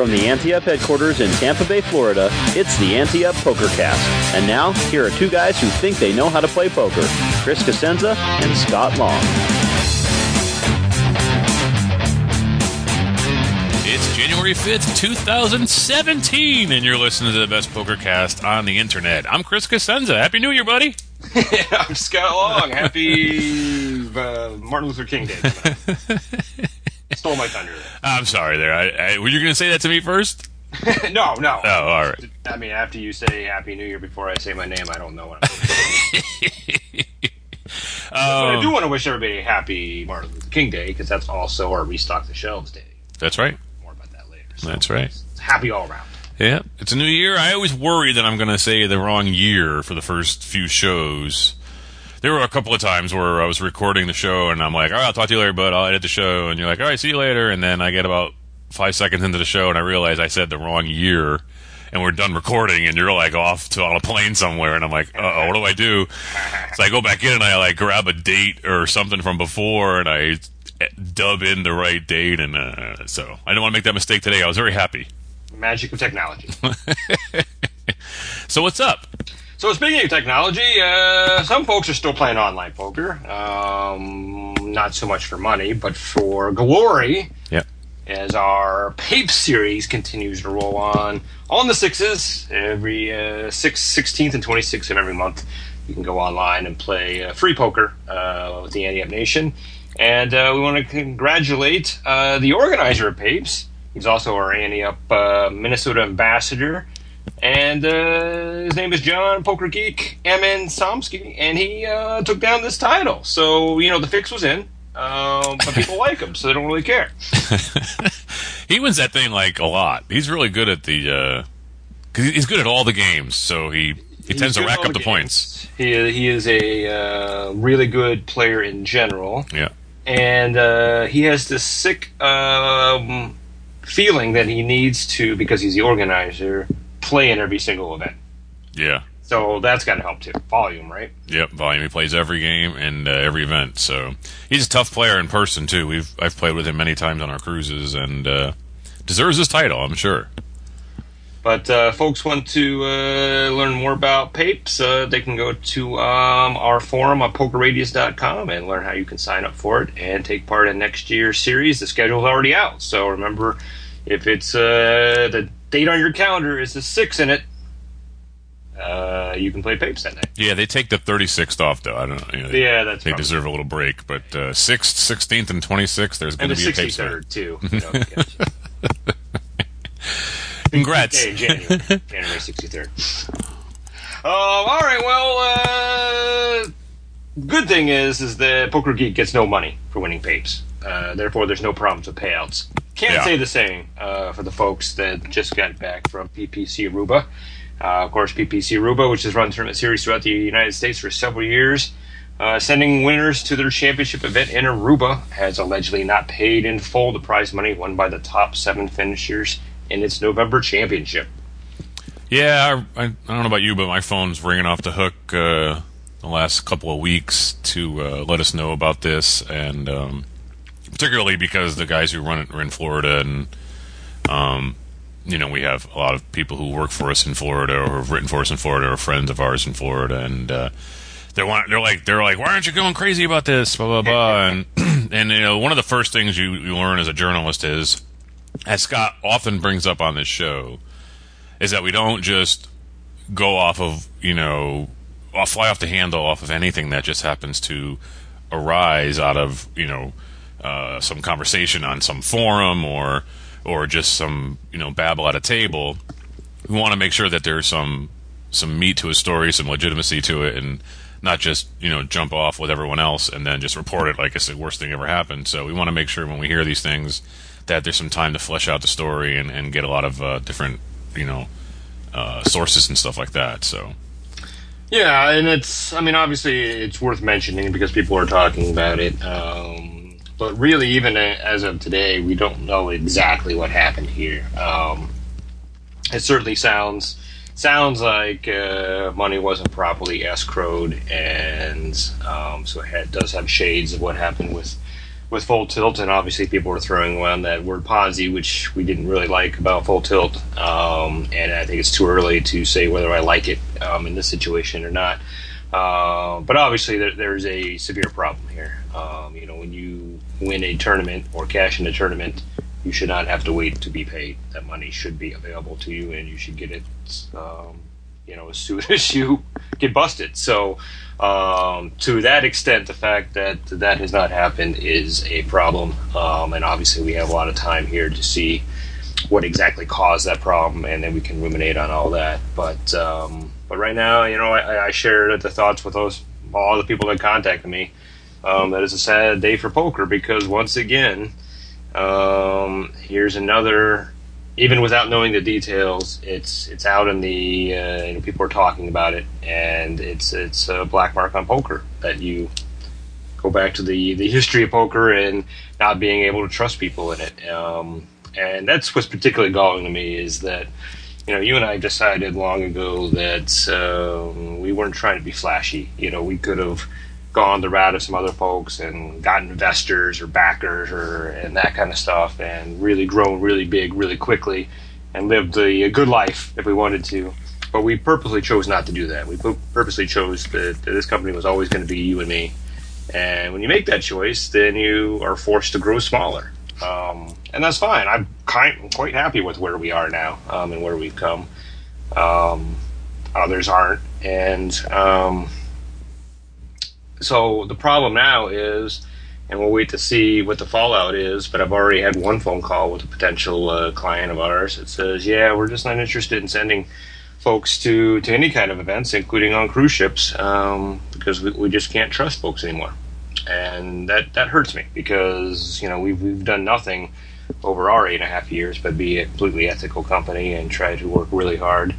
From the Ante Up headquarters in Tampa Bay, Florida, it's the Ante Up PokerCast. And now, here are two guys who think they know how to play poker Chris Cosenza and Scott Long. It's January 5th, 2017, and you're listening to the best poker cast on the internet. I'm Chris Cosenza. Happy New Year, buddy. I'm Scott Long. Happy uh, Martin Luther King Day. Stole my thunder. I'm sorry there. I, I, were you going to say that to me first? no, no. Oh, all right. I mean, after you say Happy New Year before I say my name, I don't know what I'm but I Um, do want to wish everybody a happy Martin Luther King Day because that's also our Restock the Shelves Day. That's right. More about that later. So That's right. it's happy all around. Yeah, it's a new year. I always worry that I'm going to say the wrong year for the first few shows. There were a couple of times where I was recording the show and I'm like, all right, I'll talk to you later, but I'll edit the show. And you're like, all right, see you later. And then I get about five seconds into the show and I realize I said the wrong year and we're done recording and you're like off to on a plane somewhere. And I'm like, uh oh, what do I do? So I go back in and I like grab a date or something from before and I dub in the right date. And uh, so I didn't want to make that mistake today. I was very happy. Magic of technology. So what's up? So speaking of technology, uh, some folks are still playing online poker. Um, not so much for money, but for glory. Yep. As our Pape series continues to roll on on the sixes every uh, six, 16th and 26th of every month, you can go online and play uh, free poker uh, with the Ante Up Nation. And uh, we want to congratulate uh, the organizer of Papes. He's also our Up uh, Minnesota ambassador. And uh, his name is John Poker Geek M.N. Somsky, and he uh, took down this title. So, you know, the fix was in, um, but people like him, so they don't really care. he wins that thing like a lot. He's really good at the. Uh, he's good at all the games, so he he tends to rack up the all points. He, he is a uh, really good player in general, Yeah, and uh, he has this sick um, feeling that he needs to, because he's the organizer, play in every single event. yeah, So that's got to help too. Volume, right? yep. Volume. He plays every game and uh, every event, so he's a tough player in person too. We've I've played with him many times on our cruises, and uh, deserves his title, I'm sure. But uh, folks want to uh, learn more about Papes, uh, they can go to um, our forum on pokerradius.com and learn how you can sign up for it and take part in next year's series. The schedule's already out, so remember if it's uh, the date on your calendar is the six in it, uh, you can play Papes that night. Yeah, they take the 36th off though. I don't know. You know Yeah, that's they probably- deserve a little break, but uh, 6th, 16th, and 26th, there's going to the be a Papes. 63rd too. You know. Congrats. Okay, January, January 63rd. Um, all right, well, uh, good thing is, is that Poker Geek gets no money for winning papes. Uh, therefore, there's no problems with payouts. Can't Yeah. say the same uh, for the folks that just got back from PPC Aruba. Uh, of course, PPC Aruba, which has run tournament series throughout the United States for several years, uh, sending winners to their championship event in Aruba, has allegedly not paid in full the prize money won by the top seven finishers in its November championship. Yeah, I, I, I don't know about you, but my phone's ringing off the hook uh, the last couple of weeks to uh, let us know about this, and um, particularly because the guys who run it are in Florida, and um, you know we have a lot of people who work for us in Florida or have written for us in Florida or friends of ours in Florida, and uh, they want they're like they're like why aren't you going crazy about this? Blah blah blah. And and you know one of the first things you, you learn as a journalist is as Scott often brings up on this show is that we don't just go off of you know fly off the handle off of anything that just happens to arise out of you know uh, some conversation on some forum or or just some you know babble at a table. We want to make sure that there's some some meat to a story, some legitimacy to it, and not just you know jump off with everyone else and then just report it like it's the worst thing ever happened. So we want to make sure when we hear these things that there's some time to flesh out the story and, and get a lot of uh, different you know uh, sources and stuff like that. So yeah, and it's I mean obviously it's worth mentioning because people are talking about it. Um, but really, even as of today, we don't know exactly what happened here. Um, it certainly sounds sounds like uh, money wasn't properly escrowed, and um, so it does have shades of what happened with with full tilt. And obviously, people were throwing around that word Ponzi, which we didn't really like about full tilt. Um, and I think it's too early to say whether I like it um, in this situation or not. Uh, but obviously, there, there's a severe problem here. Um, you know, when you win a tournament or cash in a tournament, you should not have to wait to be paid. That money should be available to you, and you should get it, um, you know, as soon as you get busted. So, um, to that extent, the fact that that has not happened is a problem, um, and obviously we have a lot of time here to see what exactly caused that problem, and then we can ruminate on all that. But um, but right now, you know, I, I the thoughts with those all the people that contacted me. Um, that is a sad day for poker because once again um, here's another. Even without knowing the details, it's it's out in the uh, you know, people are talking about it, and it's it's a black mark on poker that you go back to the the history of poker and not being able to trust people in it. Um, and that's what's particularly galling to me is that you know you and I decided long ago that um, we weren't trying to be flashy. You know, we could have gone the route of some other folks and got investors or backers or and that kind of stuff and really grown really big really quickly and lived a, a good life if we wanted to. But we purposely chose not to do that. We purposely chose that, that this company was always going to be you and me. And when you make that choice then you are forced to grow smaller. Um, and that's fine. I'm kind, quite happy with where we are now um, and where we've come. Um, others aren't. And um, so the problem now is, and we'll wait to see what the fallout is. But I've already had one phone call with a potential uh, client of ours that says, "Yeah, we're just not interested in sending folks to to any kind of events, including on cruise ships, um, because we, we just can't trust folks anymore." And that that hurts me because you know we've we've done nothing over our eight and a half years but be a completely ethical company and try to work really hard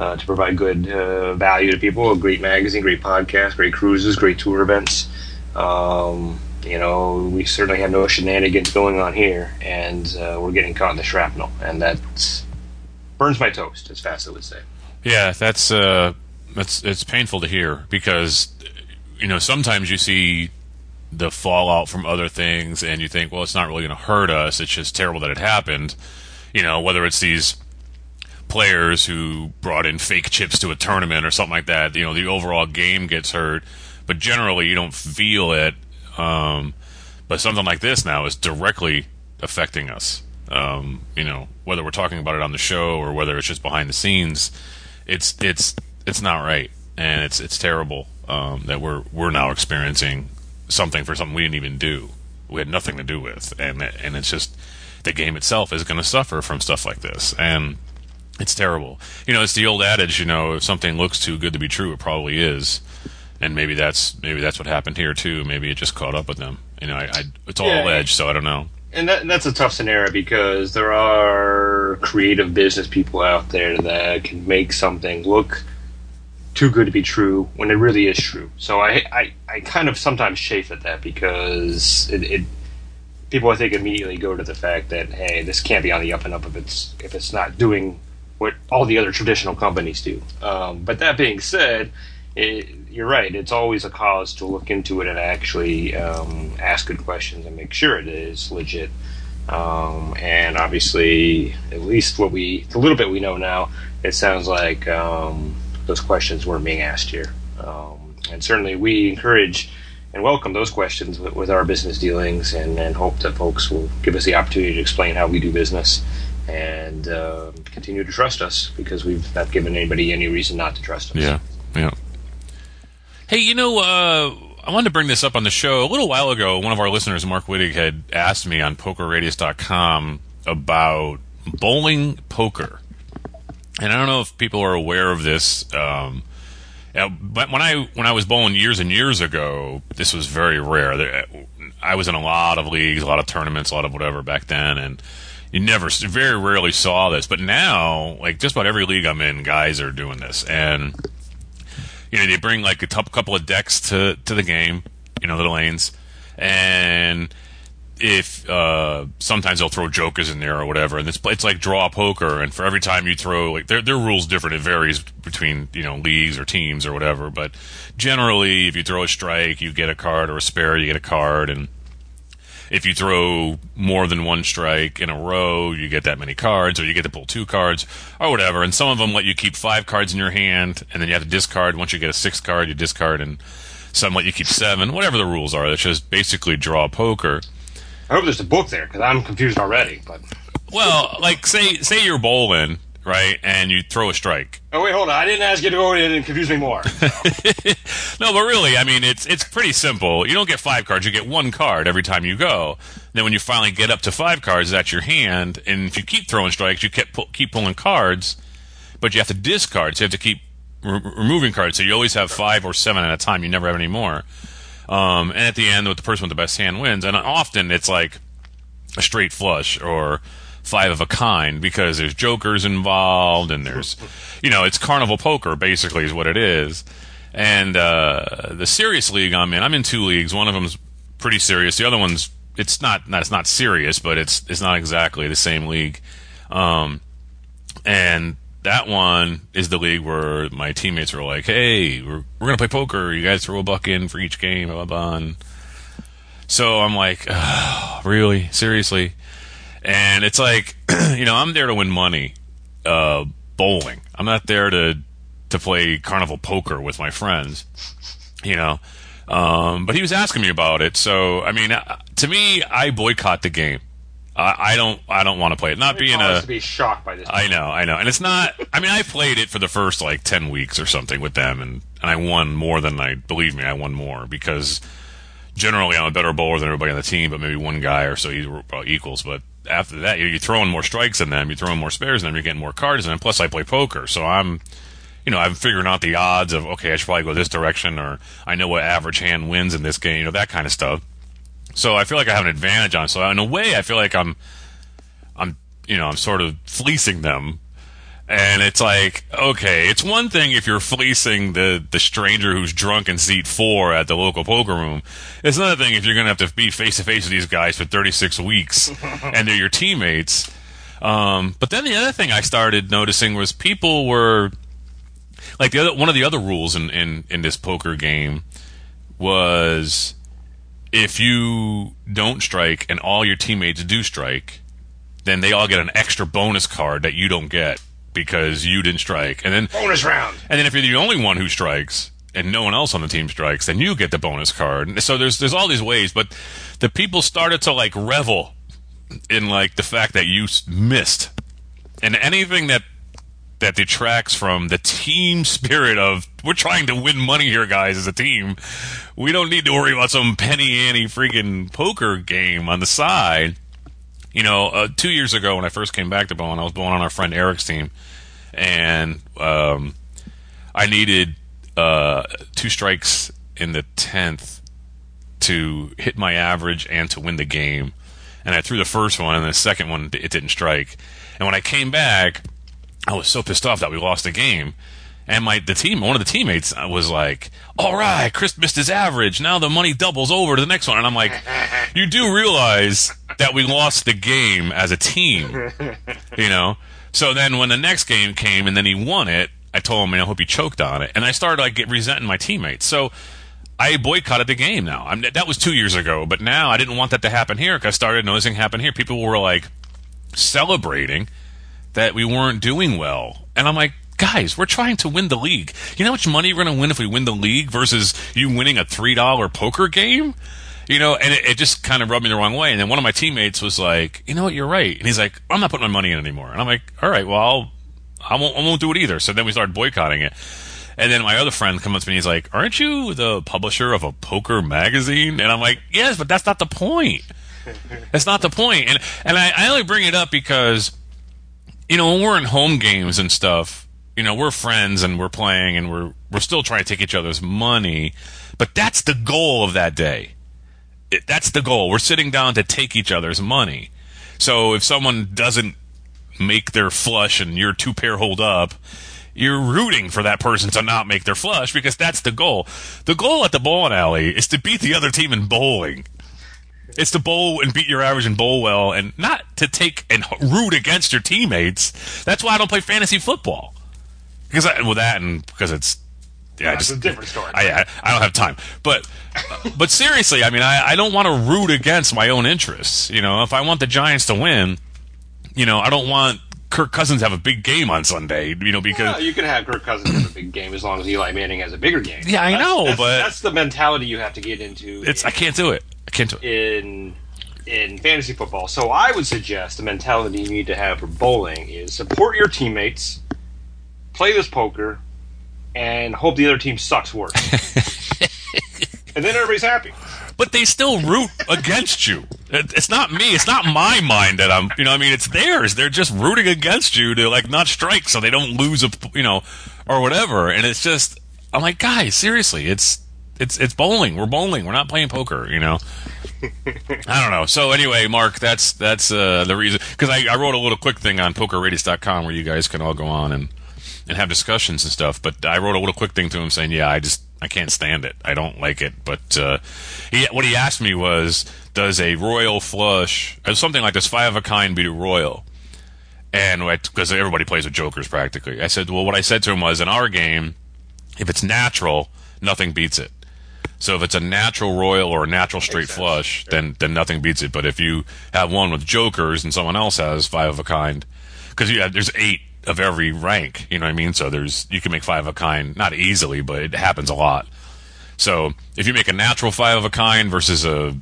uh, to provide good uh, value to people. A great magazine, great podcast, great cruises, great tour events. Um, you know, we certainly have no shenanigans going on here, and uh, we're getting caught in the shrapnel, and that burns my toast, as fast as I would say. Yeah, that's uh, that's it's painful to hear because you know sometimes you see the fallout from other things, and you think, well, it's not really going to hurt us. It's just terrible that it happened. You know, whether it's these players who brought in fake chips to a tournament or something like that. You know, the overall game gets hurt, but generally you don't feel it. Um, but something like this now is directly affecting us. Um, you know, whether we're talking about it on the show or whether it's just behind the scenes, it's it's it's not right, and it's it's terrible um, that we're we're now experiencing something for something we didn't even do. We had nothing to do with, and and it's just the game itself is going to suffer from stuff like this, and it's terrible. You know, it's the old adage. You know, if something looks too good to be true, it probably is. And maybe that's maybe that's what happened here too. Maybe it just caught up with them. You know, I, I it's all yeah, edge, so I don't know. And that, that's a tough scenario because there are creative business people out there that can make something look too good to be true when it really is true. So I I, I kind of sometimes chafe at that because it, it people I think immediately go to the fact that hey, this can't be on the up and up if it's if it's not doing what all the other traditional companies do. Um, but that being said, it, you're right. It's always a cause to look into it and actually um, ask good questions and make sure it is legit. Um, and obviously, at least what we, the little bit we know now, it sounds like um, those questions weren't being asked here. Um, and certainly, we encourage and welcome those questions with, with our business dealings and, and, hope that folks will give us the opportunity to explain how we do business and uh, continue to trust us because we've not given anybody any reason not to trust us. Yeah, yeah. Hey, you know, uh, I wanted to bring this up on the show. A little while ago, one of our listeners, Mark Wittig, had asked me on PokerRadius.com about bowling poker. and I don't know if people are aware of this. Um, uh, but when I when I was bowling years and years ago, this was very rare. I was in a lot of leagues, a lot of tournaments, a lot of whatever back then, and you never, very rarely saw this. But now, like just about every league I'm in, guys are doing this, and you know they bring like a t- couple of decks to to the game, you know, the lanes, and if uh, sometimes they'll throw jokers in there or whatever, and it's it's like draw poker, and for every time you throw, like their their rules different. It varies between you know leagues or teams or whatever, but generally, if you throw a strike, you get a card, or a spare, you get a card, and if you throw more than one strike in a row, you get that many cards, or you get to pull two cards, or whatever. And some of them let you keep five cards in your hand, and then you have to discard. Once you get a sixth card, you discard, and some let you keep seven. Whatever the rules are, that's just basically draw poker. I hope there's a book there because I'm confused already. But Well, like say say you're bowling, right, and you throw a strike. oh wait, hold on. I didn't ask you to go in and confuse me more. No, but really, I mean, it's it's pretty simple. You don't get five cards; you get one card every time you go. Then, when you finally get up to five cards, that's your hand. And if you keep throwing strikes, you keep keep pulling cards, but you have to discard. So you have to keep re- removing cards. So you always have five or seven at a time. You never have any more. Um, and at the end, with the person with the best hand wins. And often it's like a straight flush or five of a kind because there's jokers involved and there's, you know, it's carnival poker basically is what it is. And uh, the serious league I'm in, I'm in two leagues. One of them's pretty serious. The other one's it's not, not it's not serious, but it's it's not exactly the same league. Um, and that one is the league where my teammates are like, "Hey, we're we're gonna play poker. You guys throw a buck in for each game." Blah blah. blah. And so I'm like, "Oh, "Really? Seriously?" And it's like, you know, I'm there to win money, uh, bowling. I'm not there to to play carnival poker with my friends, you know. Um, but he was asking me about it, so I mean, uh, to me, I boycott the game. I, I don't, I don't want to play it. Not being a, to be shocked by this. I know, I know, and it's not. I mean, I played it for the first like ten weeks or something with them, and and I won more than I believe me. I won more because generally I'm a better bowler than everybody on the team, but maybe one guy or so were equals. But after that, you're, throwing more strikes than them, you're throwing more spares than them, you're getting more cards than them. Plus, I play poker, so I'm, you know, I'm figuring out the odds of okay, I should probably go this direction, or I know what average hand wins in this game, you know, that kind of stuff. So I feel like I have an advantage on. So in a way, I feel like I'm, I'm, you know, I'm sort of fleecing them. And it's like, okay, it's one thing if you're fleecing the, the stranger who's drunk in seat four at the local poker room. It's another thing if you're going to have to be face to face with these guys for 36 weeks and they're your teammates. Um, but then the other thing I started noticing was people were like the other one of the other rules in, in, in this poker game was if you don't strike and all your teammates do strike, then they all get an extra bonus card that you don't get because you didn't strike. And then Bonus round. and then if you're the only one who strikes and no one else on the team strikes, then you get the bonus card. So there's there's all these ways, but the people started to like revel in like the fact that you missed, and anything that that detracts from the team spirit of we're trying to win money here, guys, as a team. We don't need to worry about some penny ante freaking poker game on the side. You know, uh, two years ago when I first came back to bowling, I was bowling on our friend Eric's team, and um, I needed uh, two strikes in the tenth to hit my average and to win the game. And I threw the first one, and the second one it didn't strike. And when I came back, I was so pissed off that we lost the game. And my the team, one of the teammates uh, was like, "All right, Chris missed his average. Now the money doubles over to the next one." And I'm like, "You do realize that we lost the game as a team, you know?" So then when the next game came and then he won it, I told him, "I hope he choked on it." And I started like resenting my teammates. So I boycotted the game now. I'm, that was two years ago, but now I didn't want that to happen here because I started noticing happen here. People were like celebrating that we weren't doing well. And I'm like, guys, we're trying to win the league. You know how much money we're going to win if we win the league versus you winning a $3 poker game? You know, and it, it just kind of rubbed me the wrong way. And then one of my teammates was like, you know what, you're right. And he's like, I'm not putting my money in anymore. And I'm like, all right, well, I'll, I won't, I won't do it either. So then we started boycotting it. And then my other friend comes up to me. And he's like, "Aren't you the publisher of a poker magazine?" And I'm like, "Yes, but that's not the point. That's not the point." And and I, I only bring it up because you know, when we're in home games and stuff, you know, we're friends and we're playing and we're we're still trying to take each other's money, but that's the goal of that day. It, that's the goal. We're sitting down to take each other's money. So if someone doesn't make their flush and you're two pair hold up, you're rooting for that person to not make their flush because that's the goal. The goal at the bowling alley is to beat the other team in bowling. It's to bowl and beat your average and bowl well and not to take and root against your teammates. That's why I don't play fantasy football. Because I, well, that and because it's yeah, That's just, a different story. I, I, I don't have time, but but seriously, I mean, I, I don't want to root against my own interests. You know, if I want the Giants to win, you know, I don't want Kirk Cousins have a big game on Sunday. You know, because well, you can have Kirk Cousins have a big game as long as Eli Manning has a bigger game. Yeah, I that's, know, that's, but that's the mentality you have to get into. It's in, I can't do it. I can't do it in in fantasy football. So I would suggest the mentality you need to have for bowling is support your teammates, play this poker, and hope the other team sucks worse. and then everybody's happy. But they still root against you. It's not me. It's not my mind that I'm. You know, I mean, it's theirs. They're just rooting against you to like not strike so they don't lose a, you know, or whatever. And it's just, I'm like, guys, seriously, it's it's it's bowling. We're bowling. We're not playing poker. You know. I don't know. So anyway, Mark, that's that's uh, the reason because I, I wrote a little quick thing on PokerRadius.com where you guys can all go on and and have discussions and stuff. But I wrote a little quick thing to him saying, "Yeah, I just I can't stand it. I don't like it." But uh, he, what he asked me was, "Does a royal flush, or something like this, five of a kind, be a royal?" And because everybody plays with jokers practically, I said, "Well, what I said to him was, in our game, if it's natural, nothing beats it." So if it's a natural royal or a natural straight flush, then then nothing beats it. But if you have one with jokers and someone else has five of a kind, because there's eight of every rank. You know what I mean? So there's you can make five of a kind not easily, but it happens a lot. So if you make a natural five of a kind versus a,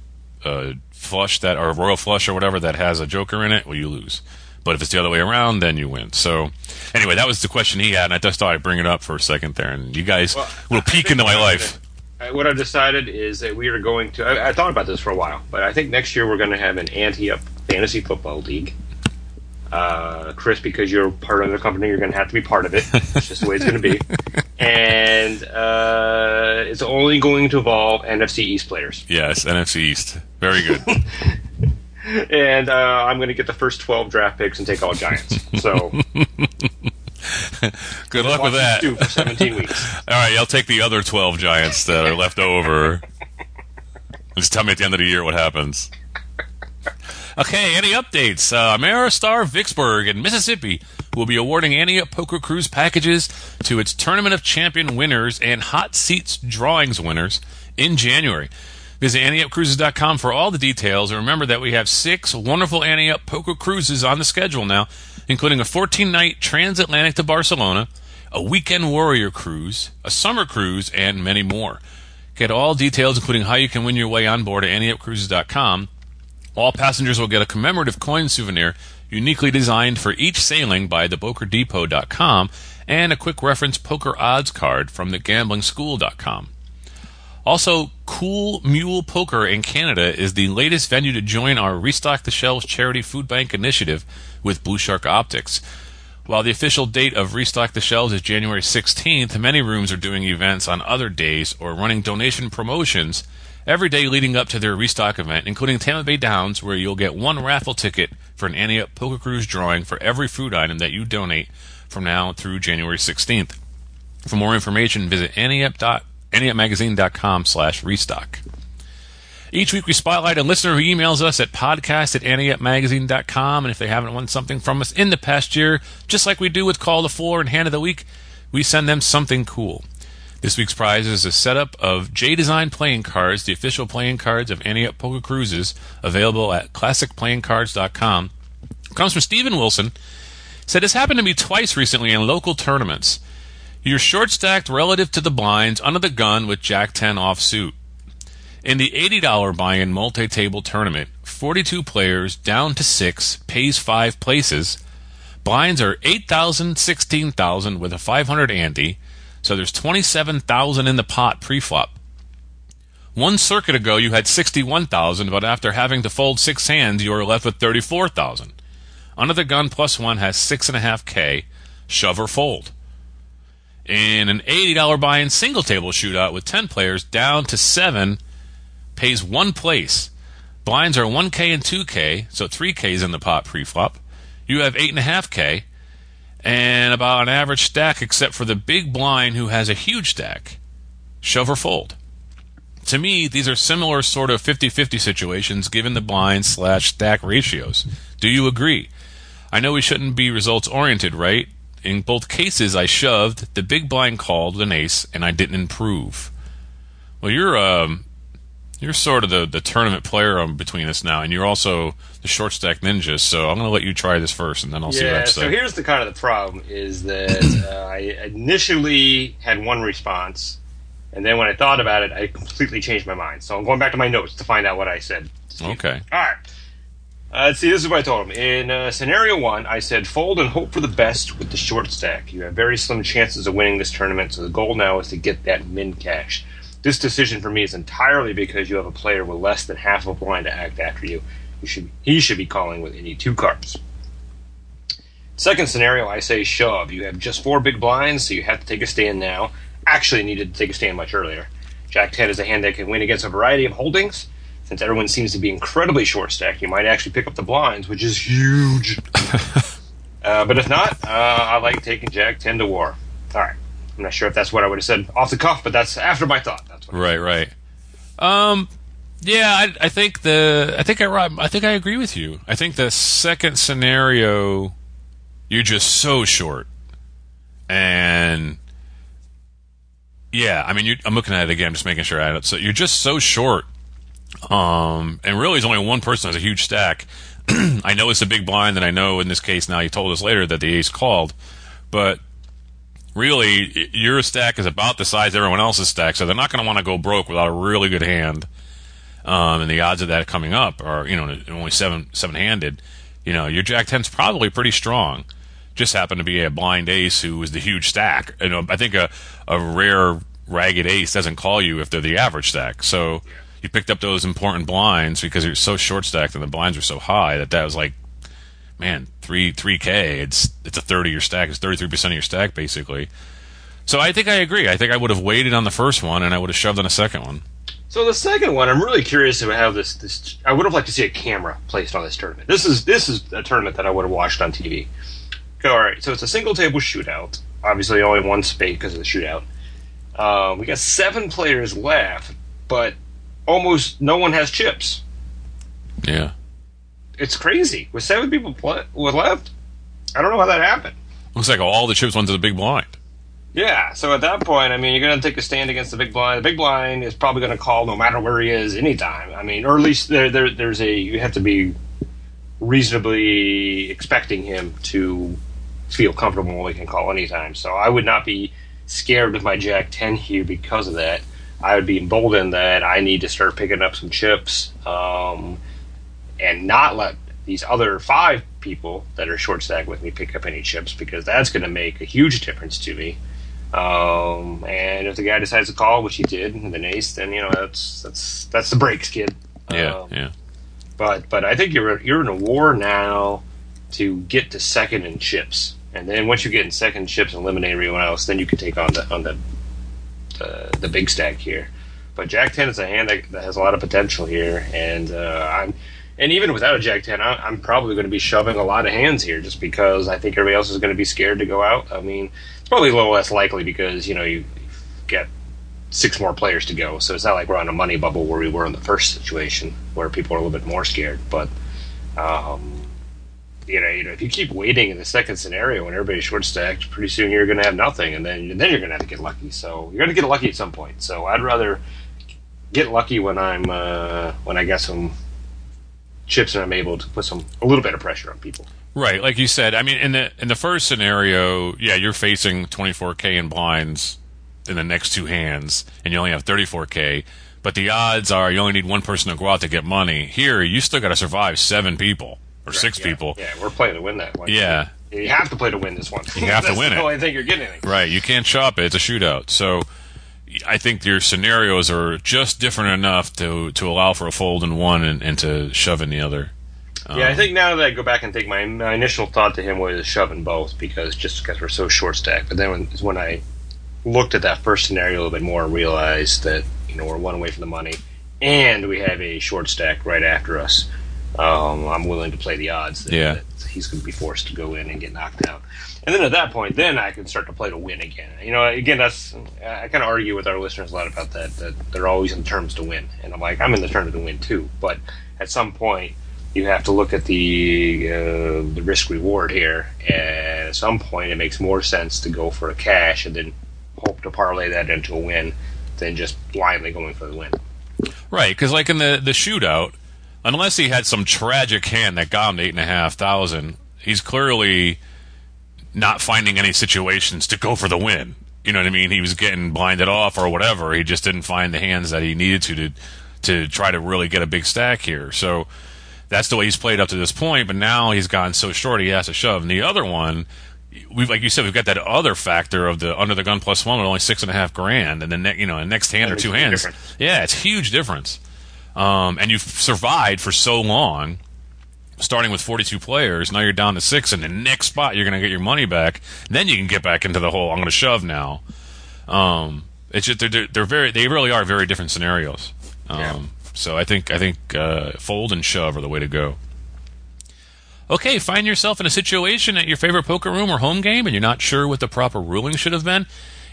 a flush that or a royal flush or whatever that has a joker in it, well you lose. But if it's the other way around, then you win. So anyway, that was the question he had, and I just thought I'd bring it up for a second there. And you guys, well, little peek into my life. What I've decided is that we are going to. I, I, thought about this for a while, but I think next year we're going to have an Ante Up fantasy football league uh, Chris, because you're part of the company, you're going to have to be part of it. It's just the way it's going to be. And uh, it's only going to involve NFC East players. Yes, NFC East. Very good. and uh, I'm going to get the first 12 draft picks and take all Giants. So. Good luck with that. For 17 weeks. All right, I'll take the other 12 Giants that are left over. Just tell me at the end of the year what happens. Okay, any updates? Uh, Ameristar Vicksburg in Mississippi will be awarding Up Poker Cruise packages to its Tournament of Champion winners and Hot Seats Drawings winners in January. Visit AnteUpCruises.com for all the details, and remember that we have six wonderful Ante Up Poker Cruises on the schedule now, including a 14-night transatlantic to Barcelona, a weekend warrior cruise, a summer cruise, and many more. Get all details, including how you can win your way on board at AnteUpCruises.com all passengers will get a commemorative coin souvenir uniquely designed for each sailing by thepokerdepot.com and a quick reference poker odds card from thegamblingschool.com. Also, Cool Mule Poker in Canada is the latest venue to join our Restock the Shelves charity food bank initiative with Blue Shark Optics. While the official date of Restock the Shelves is January 16th, many rooms are doing events on other days or running donation promotions every day leading up to their restock event, including Tampa Bay Downs, where you'll get one raffle ticket for an Ante Up Poker Cruise drawing for every food item that you donate from now through January 16th. For more information, visit anteupmagazine.com slash restock. Each week we spotlight a listener who emails us at podcast at anteupmagazine.com, and if they haven't won something from us in the past year, just like we do with Call the Floor and Hand of the Week, we send them something cool. This week's prize is a setup of J Design playing cards, the official playing cards of Up Poker Cruises, available at classicplayingcards.com. Comes from Stephen Wilson. Said this happened to me twice recently in local tournaments. You're short stacked relative to the blinds under the gun with Jack 10 offsuit. In the $80 buy in multi table tournament, 42 players down to 6 pays 5 places. Blinds are 8,000, 16,000 with a 500 ante. So there's 27,000 in the pot pre-flop. One circuit ago you had 61,000, but after having to fold six hands, you are left with 34,000. Under the gun plus one has six and a half K. Shove or fold. In an $80 buy in single table shootout with 10 players down to seven, pays one place. Blinds are 1K and 2K, so 3Ks in the pot pre-flop. You have 8.5K, and about an average stack except for the big blind who has a huge stack. Shove or fold. To me, these are similar sort of 50-50 situations given the blind slash stack ratios. Do you agree? I know we shouldn't be results oriented, right? In both cases, I shoved, the big blind called with an ace, and I didn't improve. Well, you're um, you're sort of the, the tournament player um, between us now, and you're also the short stack ninja. So I'm going to let you try this first, and then I'll see what I Yeah, have so here's the kind of the problem is that uh, I initially had one response, and then when I thought about it, I completely changed my mind. So I'm going back to my notes to find out what I said. Okay. All right. Uh, let's see, this is what I told him. In uh, scenario one, I said, fold and hope for the best with the short stack. You have very slim chances of winning this tournament, so the goal now is to get that min cash. This decision for me is entirely because you have a player with less than half a blind to act after you. you should, he should be calling with any two cards. Second scenario, I say shove. You have just four big blinds, so you have to take a stand now. Actually, needed to take a stand much earlier. Jack 10 is a hand that can win against a variety of holdings. Since everyone seems to be incredibly short stacked, you might actually pick up the blinds, which is huge. uh, but if not, uh, I like taking Jack 10 to war. All right. I'm not sure if that's what I would have said off the cuff, but that's after my thought. That's what Right, right. Um, yeah, I, I think the I think I I think I agree with you. I think the second scenario, you're just so short, and yeah, I mean, I'm looking at it again, just making sure I. Don't. So you're just so short, um, and really, there's only one person has a huge stack. I know it's a big blind, and I know in this case now you told us later that the ace called, but really your stack is about the size of everyone else's stack, so they're not going to want to go broke without a really good hand. Um, and the odds of that coming up are, you know, only seven seven handed. You know, your Jack ten's probably pretty strong. Just happened to be a blind ace who was the huge stack. You know, I think a a rare ragged ace doesn't call you if they're the average stack. So you picked up those important blinds because you're so short stacked and the blinds are so high that that was like man, three three K. It's it's a third of your stack. It's thirty three percent of your stack basically. So I think I agree. I think I would have waited on the first one and I would have shoved on a second one. So the second one, I'm really curious about how this. This I would have liked to see a camera placed on this tournament. This is this is a tournament that I would have watched on TV. All right, so it's a single table shootout. Obviously, only one spade because of the shootout. Um, we got seven players left, but almost no one has chips. Yeah. It's crazy with seven people pl- with left. I don't know how that happened. Looks like all the chips went to the big blind. Yeah, so at that point, I mean, you're going to take a stand against the big blind. The big blind is probably going to call no matter where he is anytime. I mean, or at least there, there, there's a you have to be reasonably expecting him to feel comfortable when he can call anytime. So I would not be scared with my Jack Ten here because of that. I would be emboldened that I need to start picking up some chips um, and not let these other five people that are short stacked with me pick up any chips because that's going to make a huge difference to me. Um, and if the guy decides to call, which he did, and then ace, then you know that's that's that's the breaks, kid. Yeah, Um, yeah. But but I think you're you're in a war now to get to second in chips, and then once you get in second in chips and eliminate everyone else, then you can take on the on the the, the big stack here. But Jack Ten is a hand that, that has a lot of potential here, and uh, I'm and even without a Jack Ten, I, I'm probably going to be shoving a lot of hands here just because I think everybody else is going to be scared to go out. I mean, it's probably a little less likely because you know you get six more players to go, so it's not like we're on a money bubble where we were in the first situation where people are a little bit more scared. But um, you know, you know, if you keep waiting in the second scenario when everybody's short stacked, pretty soon you're going to have nothing, and then and then you're going to have to get lucky. So you're going to get lucky at some point. So I'd rather get lucky when I'm uh, when I get some chips and I'm able to put some a little bit of pressure on people. Right, like you said. I mean, in the in the first scenario, yeah, you're facing 24k in blinds in the next two hands, and you only have 34k. But the odds are you only need one person to go out to get money. Here, you still got to survive seven people or six Yeah, people. Yeah, we're playing to win that one. Yeah. You have to play to win this one. You have to win the it. only thing you're getting. anything. Right, you can't chop it. It's a shootout. So I think your scenarios are just different enough to to allow for a fold in one and, and to shove in the other. Yeah, I um, think now that I go back and think, my, my initial thought to him was shoving both because just because we're so short stacked. But then when, when I looked at that first scenario a little bit more, realized that you know we're one away from the money, and we have a short stack right after us. Um, I'm willing to play the odds that, Yeah. that he's going to be forced to go in and get knocked out. And then at that point, then I can start to play to win again. You know, again, that's I kind of argue with our listeners a lot about that. That they're always in terms to win, and I'm like, I'm in the terms to win too. But at some point, you have to look at the uh, the risk reward here. And at some point, it makes more sense to go for a cash and then hope to parlay that into a win than just blindly going for the win. Right, because like in the the shootout, unless he had some tragic hand that got him to eight and a half thousand, he's clearly not finding any situations to go for the win. You know what I mean? He was getting blinded off or whatever. He just didn't find the hands that he needed to to to try to really get a big stack here. So that's the way he's played up to this point. But now he's gone so short, he has to shove. And the other one, we've like you said, we've got that other factor of the under the gun plus one with only six and a half grand, and then ne- you know, the next hand or two hands. Yeah, it's a huge difference. Um, and you've survived for so long, starting with 42 players. Now you're down to six, and the next spot you're going to get your money back. Then you can get back into the whole. I'm going to shove now. Um, it's just they're, they're, very they really are very different scenarios. Um, Yeah. So I think I think uh, fold and shove are the way to go. Okay, find yourself in a situation at your favorite poker room or home game and you're not sure what the proper ruling should have been?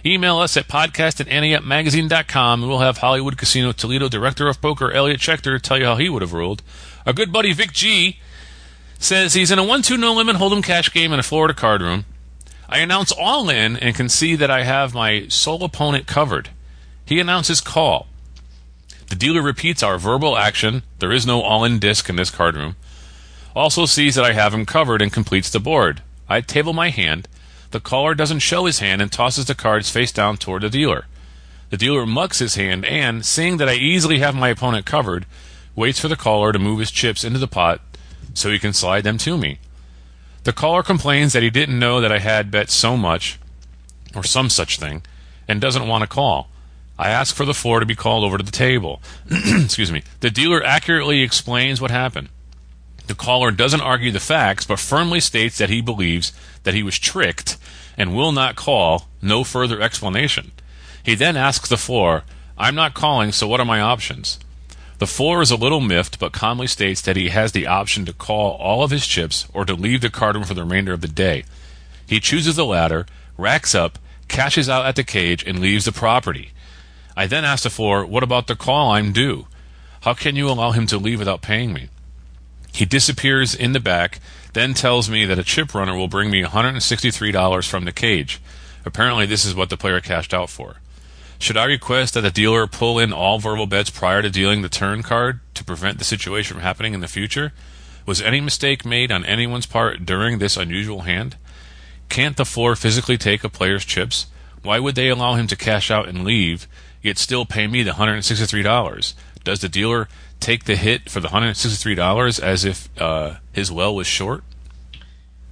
Email us at podcast at anteupmagazine.com and we'll have Hollywood Casino Toledo Director of Poker Elliot Schechter tell you how he would have ruled. Our good buddy Vic G says he's in a 1 2 no limit hold'em cash game in a Florida card room. I announce all in and can see that I have my sole opponent covered. He announces call. The dealer repeats our verbal action. There is no all in disc in this card room also sees that I have him covered and completes the board. I table my hand. The caller doesn't show his hand and tosses the cards face down toward the dealer. The dealer mucks his hand and, seeing that I easily have my opponent covered, waits for the caller to move his chips into the pot so he can slide them to me. The caller complains that he didn't know that I had bet so much, or some such thing, and doesn't want to call. I ask for the floor to be called over to the table. Excuse me. The dealer accurately explains what happened. The caller doesn't argue the facts, but firmly states that he believes that he was tricked and will not call, no further explanation. He then asks the floor, I'm not calling, so what are my options? The floor is a little miffed, but calmly states that he has the option to call all of his chips or to leave the card room for the remainder of the day. He chooses the latter, racks up, cashes out at the cage, and leaves the property. I then ask the floor, What about the call I'm due? How can you allow him to leave without paying me? He disappears in the back, then tells me that a chip runner will bring me $163 from the cage. Apparently, this is what the player cashed out for. Should I request that the dealer pull in all verbal bets prior to dealing the turn card to prevent the situation from happening in the future? Was any mistake made on anyone's part during this unusual hand? Can't the floor physically take a player's chips? Why would they allow him to cash out and leave, yet still pay me the $163? Does the dealer take the hit for the $163 as if uh, his well was short?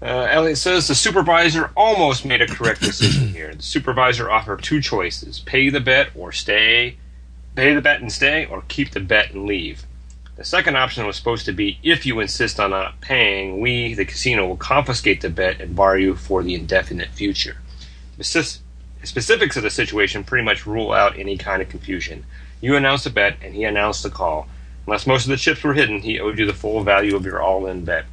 Uh, Elliot says the supervisor almost made a correct decision here. The supervisor offered two choices: pay the bet or stay, pay the bet and stay, or keep the bet and leave. The second option was supposed to be if you insist on not paying, we, the casino, will confiscate the bet and bar you for the indefinite future. The specifics of the situation pretty much rule out any kind of confusion. You announced the bet, and he announced the call. Unless most of the chips were hidden, he owed you the full value of your all-in bet.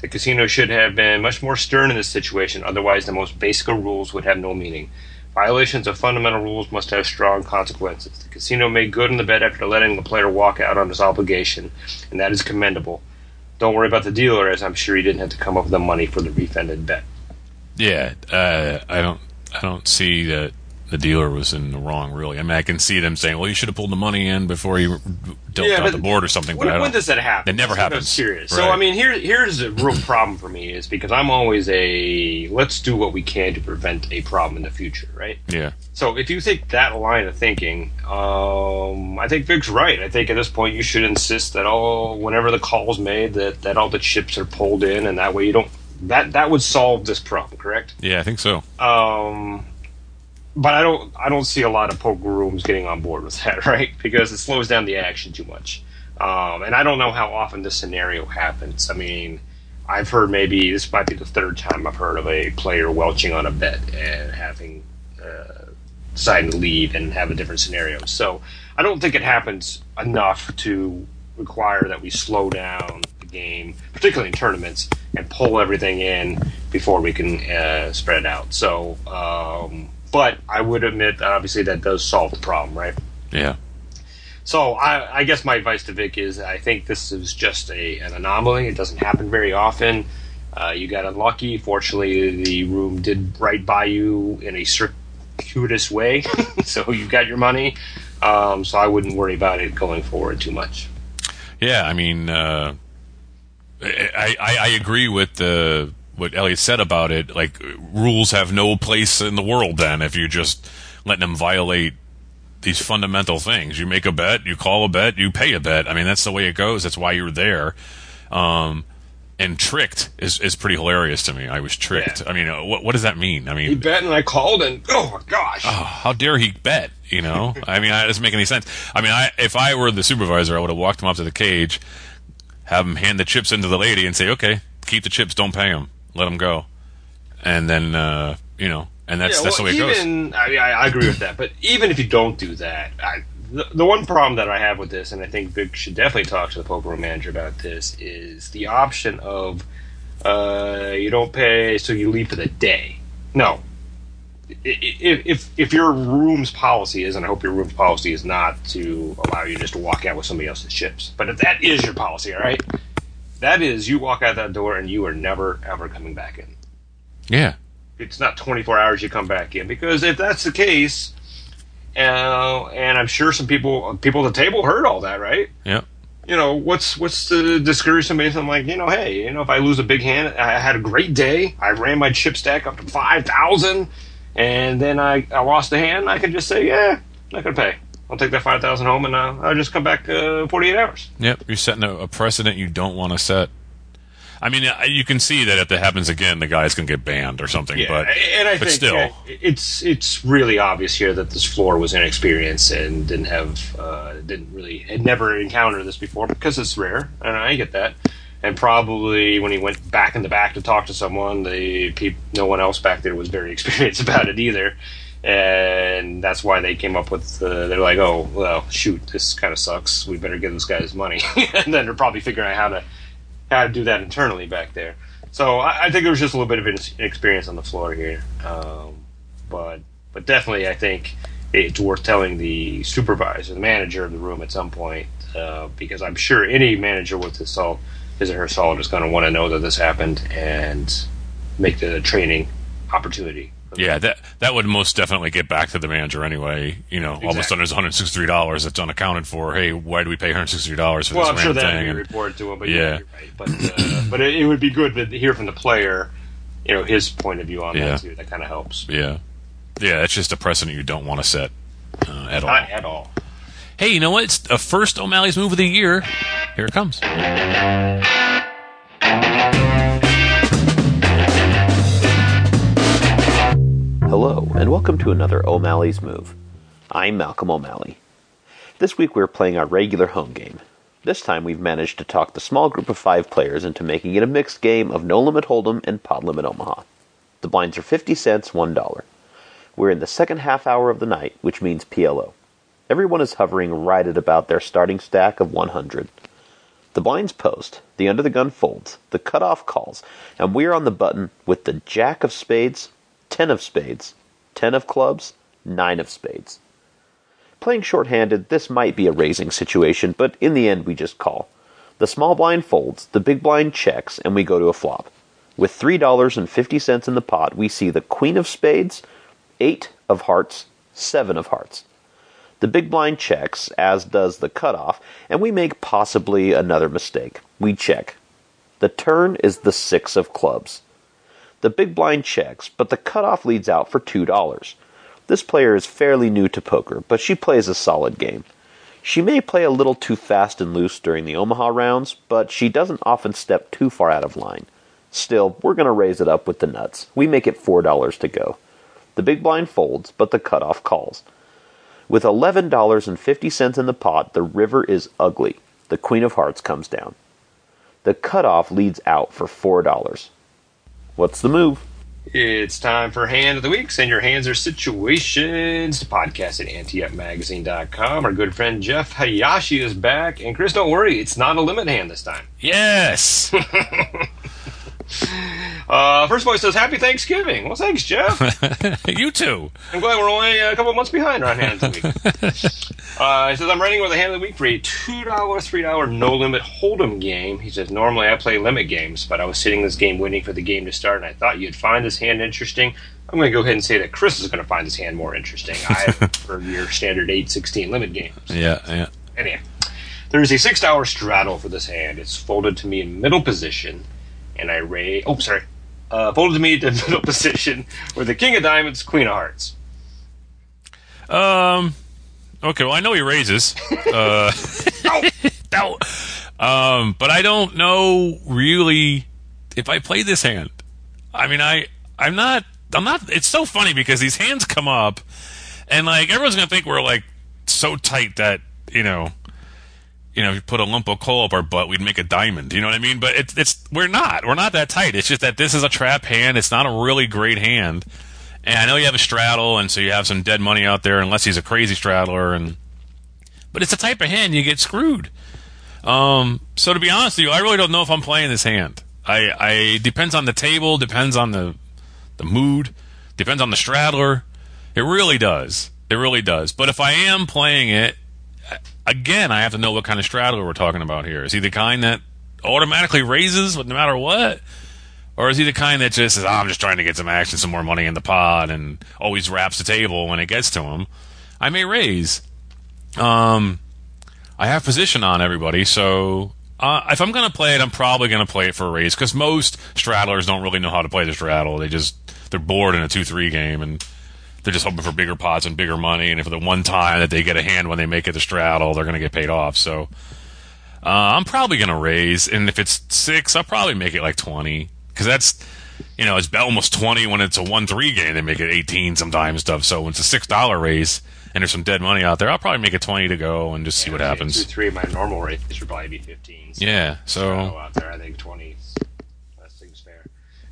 The casino should have been much more stern in this situation, otherwise, the most basic rules would have no meaning. Violations of fundamental rules must have strong consequences. The casino made good on the bet after letting the player walk out on his obligation, and that is commendable. Don't worry about the dealer, as I'm sure he didn't have to come up with the money for the refunded bet. Yeah, uh, I don't, I don't see that the dealer was in the wrong. Really, I mean, I can see them saying, "Well, you should have pulled the money in before you dealt Yeah, out the board or something." When, but when does that happen? It never That's what I'm happens. Serious. So I mean, here here's a real problem for me is because I'm always a let's do what we can to prevent a problem in the future, right? yeah, So if you take that line of thinking, um, I think Vic's right. I think at this point you should insist that all whenever the call's made that that all the chips are pulled in, and that way you don't that that would solve this problem, correct? yeah, I think so. Um, but I don't I don't see a lot of poker rooms getting on board with that, right? Because it slows down the action too much. Um, and I don't know how often this scenario happens. I mean, I've heard maybe this might be the third time I've heard of a player welching on a bet and having uh, deciding to leave and have a different scenario. So I don't think it happens enough to require that we slow down the game, particularly in tournaments, and pull everything in before we can uh, spread out. So, um, but I would admit that obviously that does solve the problem, right? Yeah. So I, I guess my advice to Vic is I think this is just a an anomaly. It doesn't happen very often. Uh, you got unlucky. Fortunately, the room did right by you in a circuitous way, so you got your money. Um, so I wouldn't worry about it going forward too much. Yeah, I mean, uh, I, I, I agree with the what Elliot said about it. Like rules have no place in the world then if you're just letting them violate these fundamental things. You make a bet, you call a bet, you pay a bet. I mean, that's the way it goes. That's why you're there. Um, and tricked is, is pretty hilarious to me. I was tricked. Yeah. I mean, uh, what what does that mean? I mean, he bet and I called and oh my gosh, oh, how dare he bet? You know, I mean, it doesn't make any sense. I mean, I if I were the supervisor, I would have walked him up to the cage, have him hand the chips into the lady, and say, "Okay, keep the chips, don't pay him, let them go," and then uh, you know, and that's yeah, that's well, the way it even, goes. I, mean, I, I agree with that, but even if you don't do that, I, the, the one problem that I have with this, and I think Vic should definitely talk to the poker room manager about this, is the option of uh, you don't pay, so you leave for the day. No. If, if if your room's policy is, and I hope your room's policy is not to allow you just to walk out with somebody else's chips, but if that is your policy, all right, that is you walk out that door and you are never ever coming back in. Yeah, it's not 24 hours you come back in because if that's the case, uh, and I'm sure some people people at the table heard all that, right? Yeah you know, what's what's to discourage somebody I'm like, you know, hey, you know, if I lose a big hand, I had a great day. I ran my chip stack up to five thousand, and then I, I lost a hand. I can just say, yeah, not gonna pay. I'll take that five thousand home, and uh, I'll just come back uh, forty eight hours. Yep, you're setting a, a precedent you don't want to set. I mean, you can see that if that happens again, the guy's going to get banned or something. Yeah, but and I but think still, it's it's really obvious here that this floor was inexperienced and didn't have uh, didn't really had never encountered this before because it's rare, and I get that. And probably when he went back in the back to talk to someone, the people, no one else back there was very experienced about it either, and that's why they came up with. Uh, they're like, oh well, shoot, this kind of sucks. We better give this guy his money, and then they're probably figuring out how to how to do that internally back there. So I, I think there was just a little bit of inexperience on the floor here, um, but but definitely I think it's worth telling the supervisor, the manager of the room at some point, uh, because I'm sure any manager with his salt, his or her salt, is going to want to know that this happened and make the training opportunity yeah, that that would most definitely get back to the manager anyway. You know, exactly. all of a sudden there's 163 dollars that's unaccounted for. Hey, why do we pay 163 dollars for well, this Well, I'm sure that would be reported to him, but yeah, yeah right. But uh, but it, it, would be good to hear from the player, you know, his point of view on yeah. that too. That kind of helps. Yeah, yeah, it's just a precedent you don't want to set uh, at all. Not at all. Hey, you know what? It's the first O'Malley's move of the year. Here it comes. Hello, and welcome to another O'Malley's Move. I'm Malcolm O'Malley. This week we're playing our regular home game. This time we've managed to talk the small group of five players into making it a mixed game of No Limit Hold'em and Pot Limit Omaha. The blinds are 50 cents, $1. We're in the second half hour of the night, which means PLO. Everyone is hovering right at about their starting stack of 100. The blinds post, the under the gun folds, the cutoff calls, and we're on the button with the jack of spades, ten of spades, ten of clubs, nine of spades. Playing shorthanded, this might be a raising situation, but in the end we just call. The small blind folds, the big blind checks, and we go to a flop. With $3.50 in the pot, we see the queen of spades, eight of hearts, seven of hearts. The big blind checks, as does the cutoff, and we make possibly another mistake. We check. The turn is the six of clubs. The big blind checks, but the cutoff leads out for $2. This player is fairly new to poker, but she plays a solid game. She may play a little too fast and loose during the Omaha rounds, but she doesn't often step too far out of line. Still, we're going to raise it up with the nuts. We make it $4 to go. The big blind folds, but the cutoff calls. With $11.50 in the pot, the river is ugly. the Queen of Hearts comes down. The cutoff leads out for $4. What's the move? It's time for Hand of the Week. Send your hands or situations to podcast at anteupmagazine.com. Our good friend Jeff Hayashi is back. And Chris, don't worry, it's not a limit hand this time. Yes. Uh, first of all, says, Happy Thanksgiving. Well, thanks, Jeff. you too. I'm glad we're only a couple months behind on Hand of the Week. uh, he says, I'm running with a Hand of the Week for a $2, $3 no limit Hold'em game. He says, Normally I play limit games, but I was sitting this game waiting for the game to start, and I thought you'd find this hand interesting. I'm going to go ahead and say that Chris is going to find this hand more interesting. I for your standard eight sixteen limit games. Yeah, yeah. Anyway, there's a $6 straddle for this hand. It's folded to me in middle position, and I raise. Oh, sorry. Uh, folded me to middle position with the King of Diamonds, Queen of Hearts. Um. Okay. Well, I know he raises. Uh, no. Um. But I don't know really if I play this hand. I mean, I I'm not I'm not. It's so funny because these hands come up, and like everyone's gonna think we're like so tight that you know. You know, if you put a lump of coal up our butt, we'd make a diamond. You know what I mean? But it's it's we're not. We're not that tight. It's just that this is a trap hand. It's not a really great hand. And I know you have a straddle, and so you have some dead money out there, unless he's a crazy straddler. And but it's a type of hand you get screwed. Um, so to be honest with you, I really don't know if I'm playing this hand. I, I depends on the table, depends on the the mood, depends on the straddler. It really does. It really does. But if I am playing it, again, I have to know what kind of straddler we're talking about here. Is he the kind that automatically raises no matter what? Or is he the kind that just says, oh, I'm just trying to get some action, some more money in the pot, and always wraps the table when it gets to him? I may raise. Um, I have position on everybody, so uh, if I'm going to play it, I'm probably going to play it for a raise because most straddlers don't really know how to play the straddle. They just they're bored in a two-three game and they're just hoping for bigger pots and bigger money. And if the one time that they get a hand when they make it the straddle, they're going to get paid off. So uh, I'm probably going to raise, and if it's six, I'll probably make it like twenty because that's you know it's almost twenty when it's a one-three game. They make it eighteen sometimes stuff. So when it's a six-dollar raise and there's some dead money out there, I'll probably make it twenty to go and just see what happens. Two, three, my normal rate should probably be 15. So Yeah, so out there, I think 20.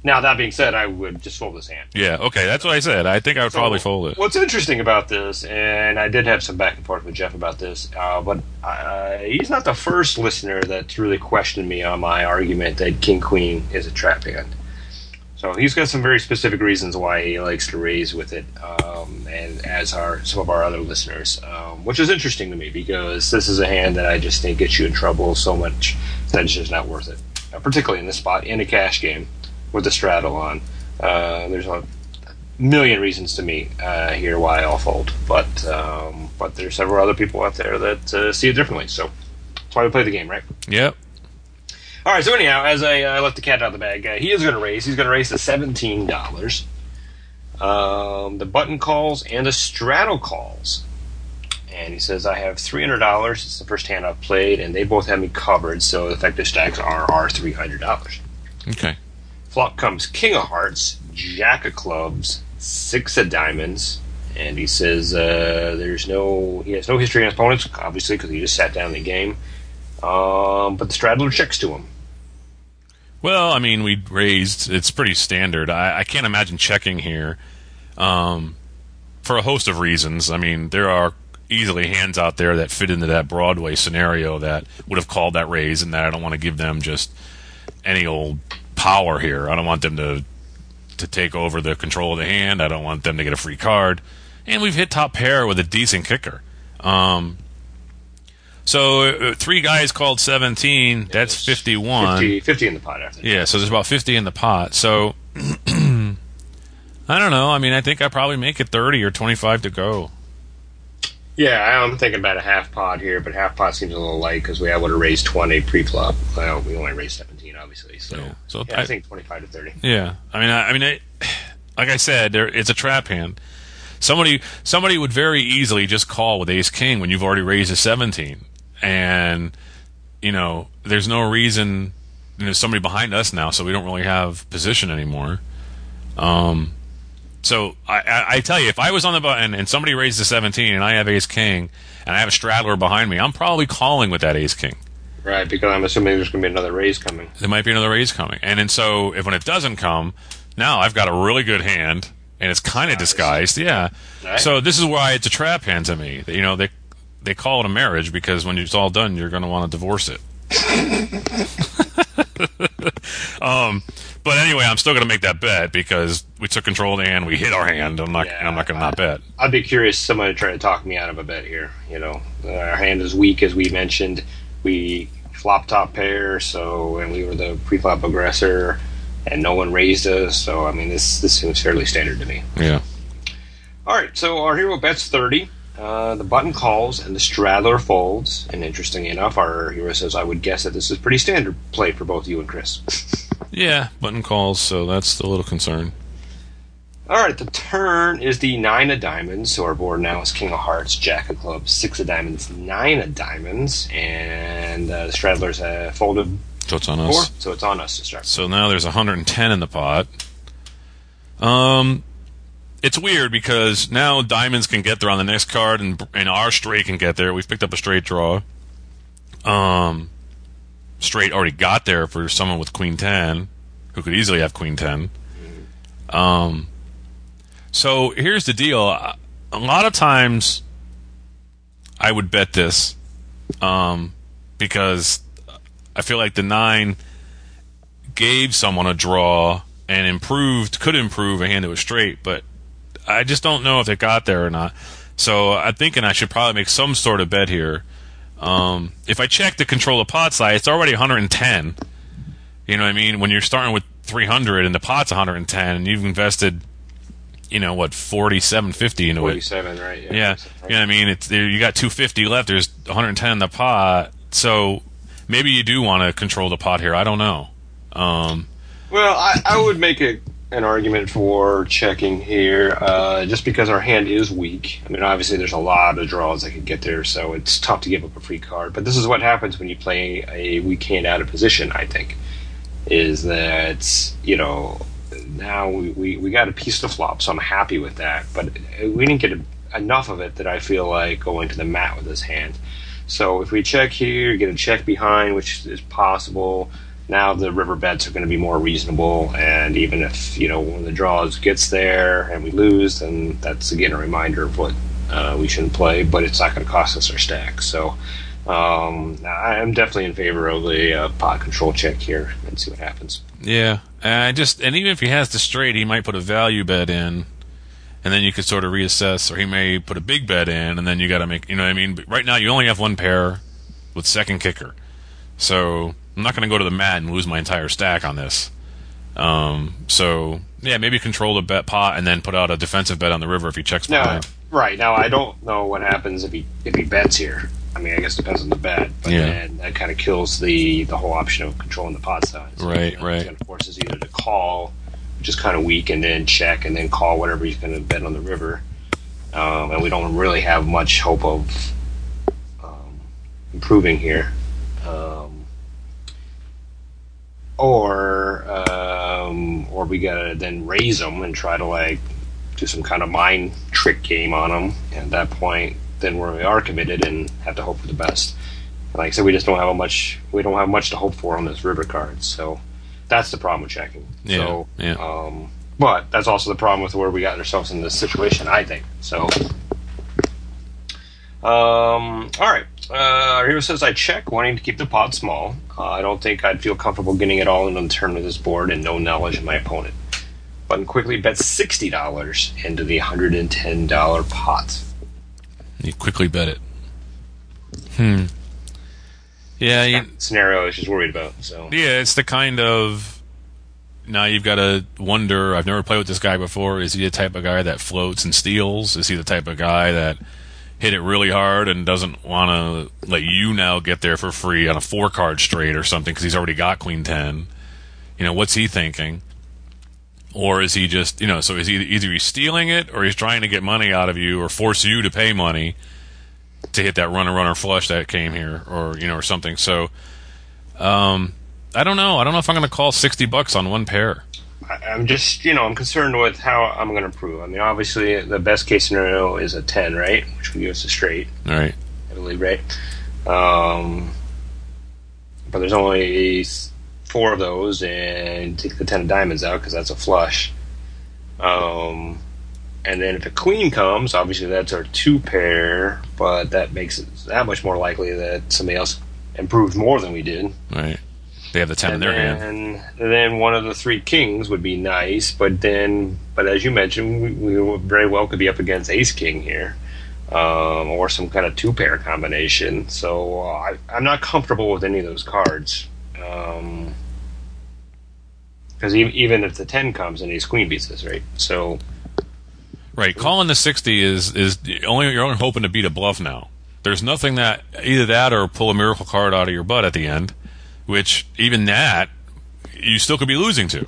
That seems fair. Now, that being said, I would just fold this hand. yeah, okay, that's what I said. I think I would probably fold it. What's interesting about this, and I did have some back and forth with Jeff about this, uh, but uh, he's not the first listener that's really questioned me on my argument that King Queen is a trap hand. So he's got some very specific reasons why he likes to raise with it, um, and as are some of our other listeners, um, which is interesting to me because this is a hand that I just think gets you in trouble so much that it's just not worth it, uh, particularly in this spot in a cash game with the straddle on. Uh, there's a million reasons to me uh, here why I'll fold, but um, but there's several other people out there that uh, see it differently. So that's why we play the game, right? Yep. All right. So anyhow, as I uh, let the cat out of the bag, uh, he is going to raise. He's going to raise to seventeen dollars. Um, the button calls and the straddle calls. And he says, I have $300. It's the first hand I've played, and they both have me covered, so effective stacks are, are $300. Okay. Flop comes King of Hearts, Jack of Clubs, Six of Diamonds, and he says uh, there's no he has no history against opponents, obviously because he just sat down in the game. Um, but the straddler checks to him. Well, I mean, we raised. It's pretty standard. I, I can't imagine checking here, um, for a host of reasons. I mean, there are easily hands out there that fit into that Broadway scenario that would have called that raise, and that I don't want to give them just any old power here. I don't want them to to take over the control of the hand. I don't want them to get a free card. And we've hit top pair with a decent kicker. Um, so uh, three guys called 17. That's 51. 50, 50 in the pot after. that. Yeah, so there's about 50 in the pot. So I don't know. I mean, I think I probably make it 30 or 25 to go. Yeah, I'm thinking about a half pot here, but half pot seems a little light because we would have raised 20 pre-flop. Well, we only raised 17, obviously. So, Yeah. So yeah, I, I- think 25 to 30. Yeah, I mean, I, I mean, I, like I said, there it's a trap hand. Somebody somebody would very easily just call with Ace King when you've already raised a 17, and you know, there's no reason. You know, there's somebody behind us now, so we don't really have position anymore. Um, so I, I, I tell you, if I was on the button and somebody raised a 17 and I have Ace King and I have a straddler behind me, I'm probably calling with that Ace King. Right, because I'm assuming there's going to be another raise coming. There might be another raise coming, and and so if when it doesn't come, now I've got a really good hand, and it's kind of disguised. Yeah. So this is why it's a trap hand to me. You know they they call it a marriage because when it's all done, you're going to want to divorce it. um, but anyway, I'm still going to make that bet because we took control of the hand, we hit our hand. I'm not, Yeah, I'm not going to not bet. I'd be curious somebody to try to talk me out of a bet here. You know, our hand is weak as we mentioned. We flop top pair, so and we were the pre-flop aggressor, and no one raised us. So I mean, this this seems fairly standard to me. Yeah. All right, so our hero bets thirty. Uh, the button calls and the straddler folds. And interestingly enough, our hero says, "I would guess that this is pretty standard play for both you and Chris." Yeah, button calls, so that's a little concern. All right, the turn is the nine of diamonds. So our board now is king of hearts, jack of clubs, six of diamonds, nine of diamonds, and uh, the straddlers have folded So it's on four. us. So it's on us to start. So now there's 110 in the pot. Um, it's weird because now diamonds can get there on the next card, and and our straight can get there. We've picked up a straight draw. Um, straight already got there for someone with queen 10, who could easily have queen 10. Um, so here's the deal. A lot of times, I would bet this, um, because I feel like the nine gave someone a draw and improved, could improve a hand that was straight, but I just don't know if it got there or not. So I'm thinking I should probably make some sort of bet here. Um, if I check the control of pot size, it's already 110. You know what I mean? When you're starting with 300 and the pot's 110 and you've invested, you know, what, 4750 into it. Forty-seven, right? Yeah, you know what I mean. It's there, you got 250 left. There's 110 in the pot, so maybe you do want to control the pot here. I don't know. Um, Well, I, I would make a, an argument for checking here, uh, just because our hand is weak. I mean, obviously, there's a lot of draws that could get there, so it's tough to give up a free card. But this is what happens when you play a weak hand out of position, I think, is that, you know, now we, we, we got a piece to flop, so I'm happy with that. But we didn't get enough of it that I feel like going to the mat with this hand. So if we check here, get a check behind, which is possible. Now the river bets are going to be more reasonable, and even if you know one of the draws gets there and we lose, then that's again a reminder of what uh, we shouldn't play. But it's not going to cost us our stack. So um, I'm definitely in favor of the uh, pot control check here and see what happens. yeah, I just and even if he has the straight, he might put a value bet in, and then you could sort of reassess, or he may put a big bet in, and then you got to make. You know what I mean? But right now, you only have one pair with second kicker, so I'm not going to go to the mat and lose my entire stack on this. Um, so yeah, maybe control the bet pot and then put out a defensive bet on the river if he checks behind. right now, I don't know what happens if he if he bets here. I mean, I guess it depends on the bet, but Yeah. then that kind of kills the the whole option of controlling the pot size. Right, You know, right. It's going to force us either to call, which is kind of weak, and then check, and then call whatever he's going to bet on the river. Um, and we don't really have much hope of um, improving here. Um, or um, or we gotta then raise them and try to like do some kind of mind trick game on them. And at that point, then we are committed and have to hope for the best. Like I said, we just don't have a much. We don't have much to hope for on this river card. So that's the problem with checking. Yeah, So, yeah. Um, but that's also the problem with where we got ourselves in this situation. I think so. Um, all right. Uh, Hero says I check, wanting to keep the pot small. Uh, I don't think I'd feel comfortable getting it all in on the turn of this board and no knowledge of my opponent. Button quickly bets sixty dollars into the hundred and ten dollar pot. You quickly bet it. Hmm. Yeah, you, Scenario I was just worried about. So Yeah, it's the kind of now you've got to wonder. I've never played with this guy before. Is he the type of guy that floats and steals? Is he the type of guy that hit it really hard and doesn't want to let you now get there for free on a four card straight or something because he's already got queen ten? You know, what's he thinking? Or is he just, you know, so is he either he's stealing it or he's trying to get money out of you or force you to pay money to hit that runner runner flush that came here or, you know, or something. So, um, I don't know. I don't know if I'm going to call 60 bucks on one pair. I'm just you know I'm concerned with how I'm going to prove. I mean, obviously the best case scenario is a ten, right, which would give us a straight. All right. I believe, right? Um, but there's only four of those, and take the ten of diamonds out because that's a flush. Um, and then if a queen comes, obviously that's our two pair, but that makes it that much more likely that somebody else improves more than we did. Right. They have the ten in And their hand. and then one of the three kings would be nice, but then, but as you mentioned, we, we very well could be up against ace king here, um, or some kind of two pair combination. So uh, I, I'm not comfortable with any of those cards. Um, because even if the ten comes and ace queen beats us, right? So Right. Calling the sixty is is only you're only hoping to beat a bluff now. There's nothing that either that or pull a miracle card out of your butt at the end, which even that you still could be losing to.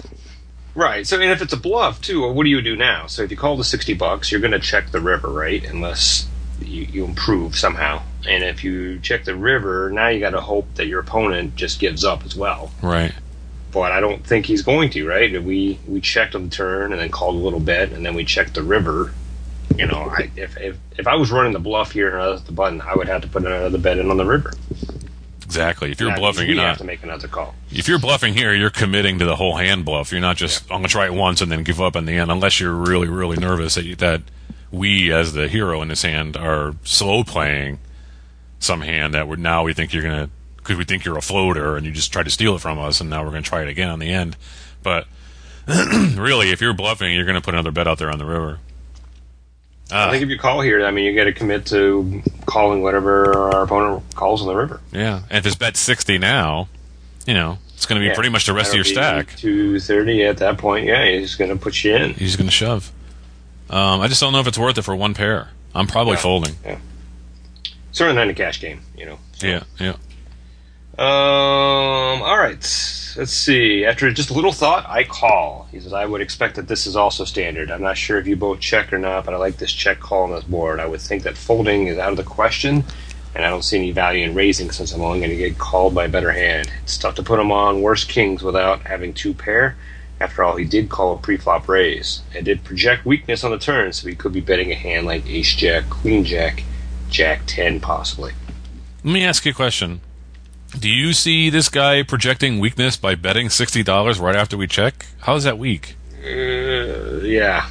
Right. So, and if it's a bluff too, what do you do now? So, if you call the sixty bucks, you're going to check the river, right? Unless you, you improve somehow. And if you check the river, now you got to hope that your opponent just gives up as well. Right. But I don't think he's going to, right? We we checked on the turn and then called a little bit, and then we checked the river. You know, I, if, if if I was running the bluff here and I was the button, I would have to put another bet in on the river. Exactly. If you're That bluffing, you're have to make another call. If you're bluffing here, you're committing to the whole hand bluff. You're not just I'm gonna try it once and then give up in the end, unless you're really really nervous that you, that we as the hero in this hand are slow playing some hand that we're now we think you're gonna because we think you're a floater and you just try to steal it from us and now we're gonna try it again on the end. But really, if you're bluffing, you're gonna put another bet out there on the river. I Ah, think if you call here, I mean, you got to commit to calling whatever our opponent calls on the river. yeah. And if it's bet sixty now, you know it's gonna be pretty much the rest of your stack. Two thirty at that point. Yeah, he's going to put you in. He's going to shove. Um, I just don't know if it's worth it for one pair. I'm probably Yeah. folding. Certainly not in a cash game, you know. Yeah, yeah. Um. All right. Let's see. After just a little thought, I call. He says, "I would expect that this is also standard. I'm not sure if you both check or not, but I like this check call on this board. I would think that folding is out of the question, and I don't see any value in raising since I'm only going to get called by a better hand. It's tough to put him on worse kings without having two pair. After all, he did call a pre-flop raise and did project weakness on the turn, so he could be betting a hand like Ace Jack, Queen Jack, Jack Ten, possibly." Let me ask you a question. Do you see this guy projecting weakness by betting sixty dollars right after we check? How is that weak? Uh, yeah.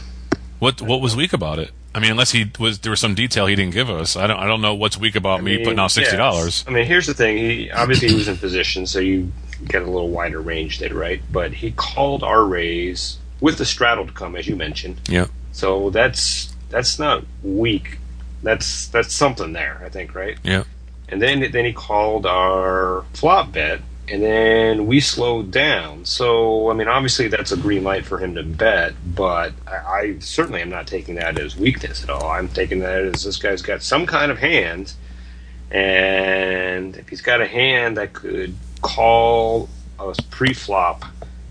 What What was weak about it? I mean, unless he was there was some detail he didn't give us. I don't I don't know what's weak about me mean, putting out sixty dollars. I mean, here's the thing. He obviously he was in position, so you get a little wider range there, right? But he called our raise with the straddle to come, as you mentioned. Yeah. So that's that's not weak. That's that's something there, I think, right? Yeah. And then then he called our flop bet, and then we slowed down. So I mean, obviously that's a green light for him to bet, but I, I certainly am not taking that as weakness at all. I'm taking that as this guy's got some kind of hand, and if he's got a hand that could call a pre-flop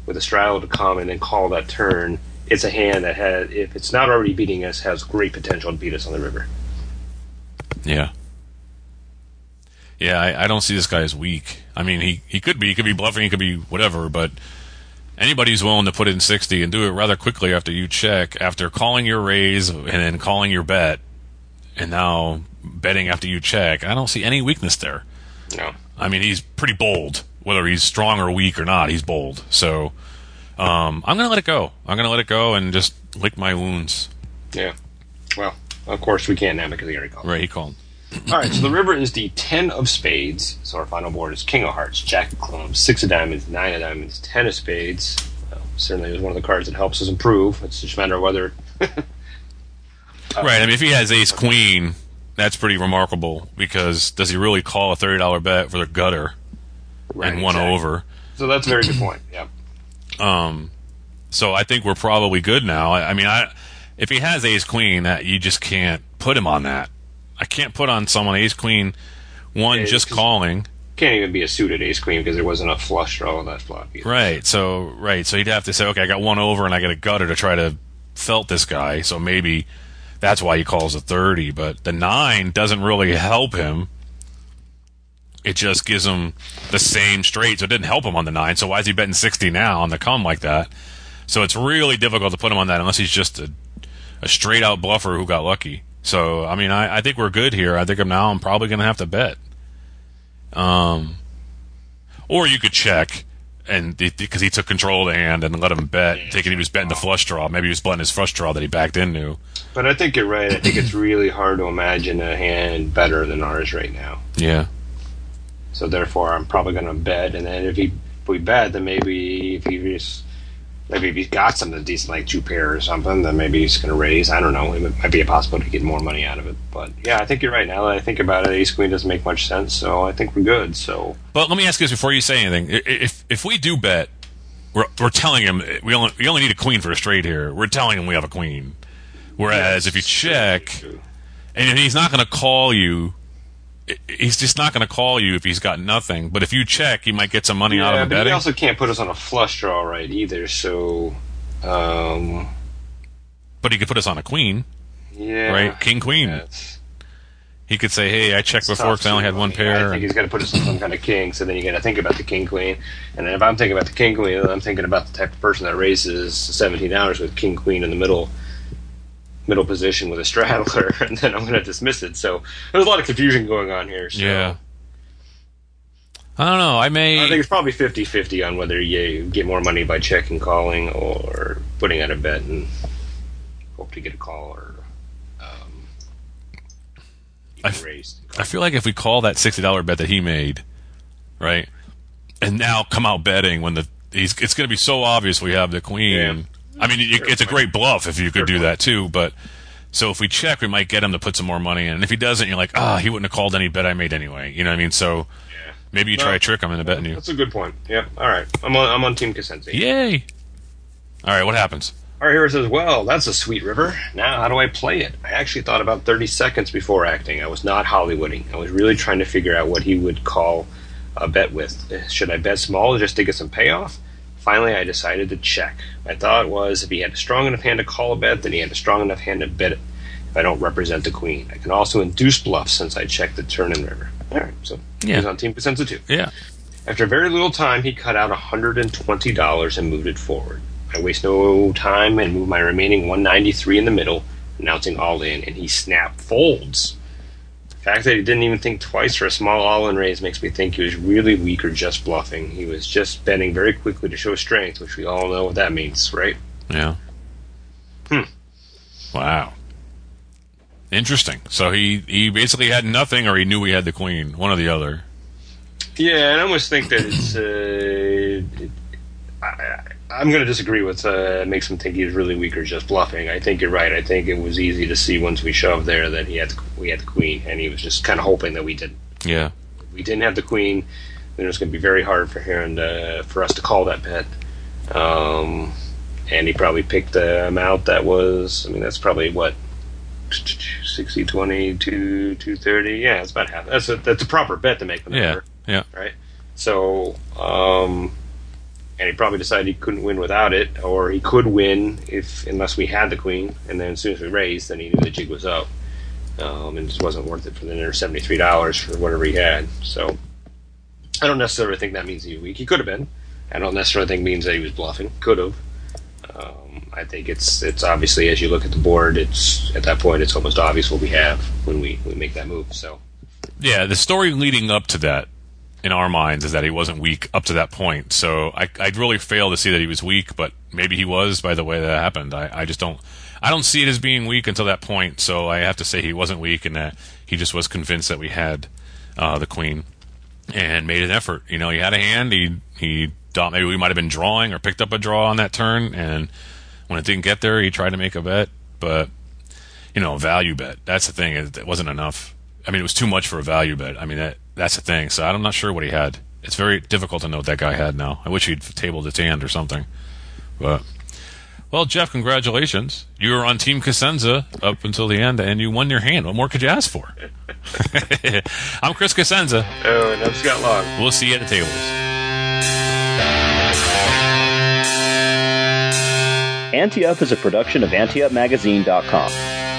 with a straddle to come and then call that turn, it's a hand that has, if it's not already beating us, has great potential to beat us on the river. Yeah. Yeah, I, I don't see this guy as weak. I mean, he, he could be. He could be bluffing. He could be whatever. But anybody who's willing to put in 60 and do it rather quickly after you check, after calling your raise and then calling your bet, and now betting after you check, I don't see any weakness there. No. I mean, he's pretty bold. Whether he's strong or weak or not, he's bold. So um, I'm going to let it go. I'm going to let it go and just lick my wounds. Yeah. Well, of course we can't now because he already called. Right, he called. All right, so the river is the ten of spades. So our final board is king of hearts, jack of clubs, six of diamonds, nine of diamonds, ten of spades. Well, certainly is one of the cards that helps us improve. It's just a matter of whether. right. I mean, if he has ace queen, that's pretty remarkable because does he really call a thirty dollar bet for the gutter and one exactly. over? So that's a very good point. Yeah. Um, so I think we're probably good now. I, I mean, I if he has ace queen, that you just can't put him on that. I can't put on someone ace queen one just calling. Can't even be a suited ace queen because there wasn't a flush draw on that flop. Either. Right. So right. So he'd have to say, okay, I got one over and I got a gutter to try to felt this guy. So maybe that's why he calls a thirty. But the nine doesn't really help him. It just gives him the same straight. So it didn't help him on the nine. So why is he betting sixty now on the come like that? So it's really difficult to put him on that unless he's just a, a straight out bluffer who got lucky. So I mean, I, I think we're good here. I think I'm now I'm probably going to have to bet. Um, Or you could check and because he took control of the hand and let him bet, thinking he was betting the flush draw. Maybe he was betting his flush draw that he backed into. But I think you're right. I think it's really hard to imagine a hand better than ours right now. Yeah. So therefore, I'm probably going to bet, and then if he if we bet, then maybe if he just maybe if he's got something decent like two pair or something, then maybe he's going to raise. I don't know. It might be a possibility to get more money out of it. But yeah, I think you're right. Now that I think about it, ace queen doesn't make much sense. So I think we're good. So. But let me ask you this before you say anything. If if we do bet, we're we're telling him we only we only need a queen for a straight here. We're telling him we have a queen. Whereas yes, if you check, and he's not going to call you he's just not going to call you if he's got nothing. But if you check, he might get some money yeah, out of but betting. He also can't put us on a flush draw right either. So, um, but he could put us on a queen. Yeah, right, king queen. he could say, "Hey, I checked before because I only had one pair." I think he's got to put us on some kind of king. So then you got to think about the king queen, and then if I'm thinking about the king queen, I'm thinking about the type of person that raises 17 hours with king queen in the middle middle position with a straddler, and then I'm going to dismiss it. So there's a lot of confusion going on here. So. Yeah. I don't know. I may. I think it's probably 50 50 on whether you get more money by checking calling or putting out a bet and hope to get a call or um, I, f- I feel like if we call that $60 bet that he made, right, and now come out betting when the. He's, it's going to be so obvious we have the queen. Yeah I mean, it, it's a great bluff if you could do that too. But so if we check, we might get him to put some more money in. And if he doesn't, you're like, ah, oh, he wouldn't have called any bet I made anyway. You know what I mean? So yeah. maybe you no, try a trick I'm in into betting you. That's a good point. Yeah. All right. I'm on. I'm on Team Cosenza. Yay! All right. What happens? Our hero says, "Well, that's a sweet river. Now, how do I play it?" I actually thought about 30 seconds before acting. I was not Hollywooding. I was really trying to figure out what he would call a bet with. Should I bet small just to get some payoff? Finally, I decided to check. My thought was if he had a strong enough hand to call a bet, then he had a strong enough hand to bet it if I don't represent the queen. I can also induce bluffs since I checked the turn and river. All right, so yeah. he's on Team Cosenza too. Yeah. After very little time, he cut out $120 and moved it forward. I waste no time and move my remaining 193 in the middle, announcing all in, and he snap folds fact that he didn't even think twice for a small all-in raise makes me think he was really weak or just bluffing. He was just betting very quickly to show strength, which we all know what that means, right? Yeah. Hmm. Wow. Interesting. So he he basically had nothing, or he knew he had the queen, one or the other. Yeah, and I almost think that it's. Uh, it, I, I'm going to disagree with uh, makes him think he's really weak or just bluffing. I think you're right. I think it was easy to see once we shoved there that he had the, we had the queen, and he was just kind of hoping that we didn't. Yeah. If we didn't have the queen, then it was going to be very hard for him to, for us to call that bet. Um, and he probably picked the amount that was. I mean, that's probably what 60 20 2 230 yeah it's about half that's a that's a proper bet to make the number yeah yeah right so um and he probably decided he couldn't win without it, or he could win if unless we had the queen. And then as soon as we raised, then he knew the jig was up, um, and it just wasn't worth it for the near seventy three dollars for whatever he had. So I don't necessarily think that means he was weak. He could have been. I don't necessarily think means that he was bluffing. Could have. Um, I think it's it's obviously as you look at the board, it's at that point it's almost obvious what we have when we we make that move. So yeah, the story leading up to that in our minds is that he wasn't weak up to that point. So I, I'd really fail to see that he was weak, but maybe he was by the way that happened. I, I just don't, I don't see it as being weak until that point. So I have to say he wasn't weak and that he just was convinced that we had uh, the queen and made an effort. You know, he had a hand. He he thought maybe we might have been drawing or picked up a draw on that turn, and when it didn't get there, he tried to make a bet, but you know, value bet. That's the thing. It, it wasn't enough. I mean, it was too much for a value bet. I mean, that that's the thing. So I'm not sure what he had. It's very difficult to know what that guy had now. I wish he'd tabled his hand or something. But well, Jeff, congratulations. You were on Team Cosenza up until the end, and you won your hand. What more could you ask for? I'm Chris Cosenza. Oh, and I'm Scott Long. We'll see you at the tables. Ante-Up is a production of AnteUpMagazine.com.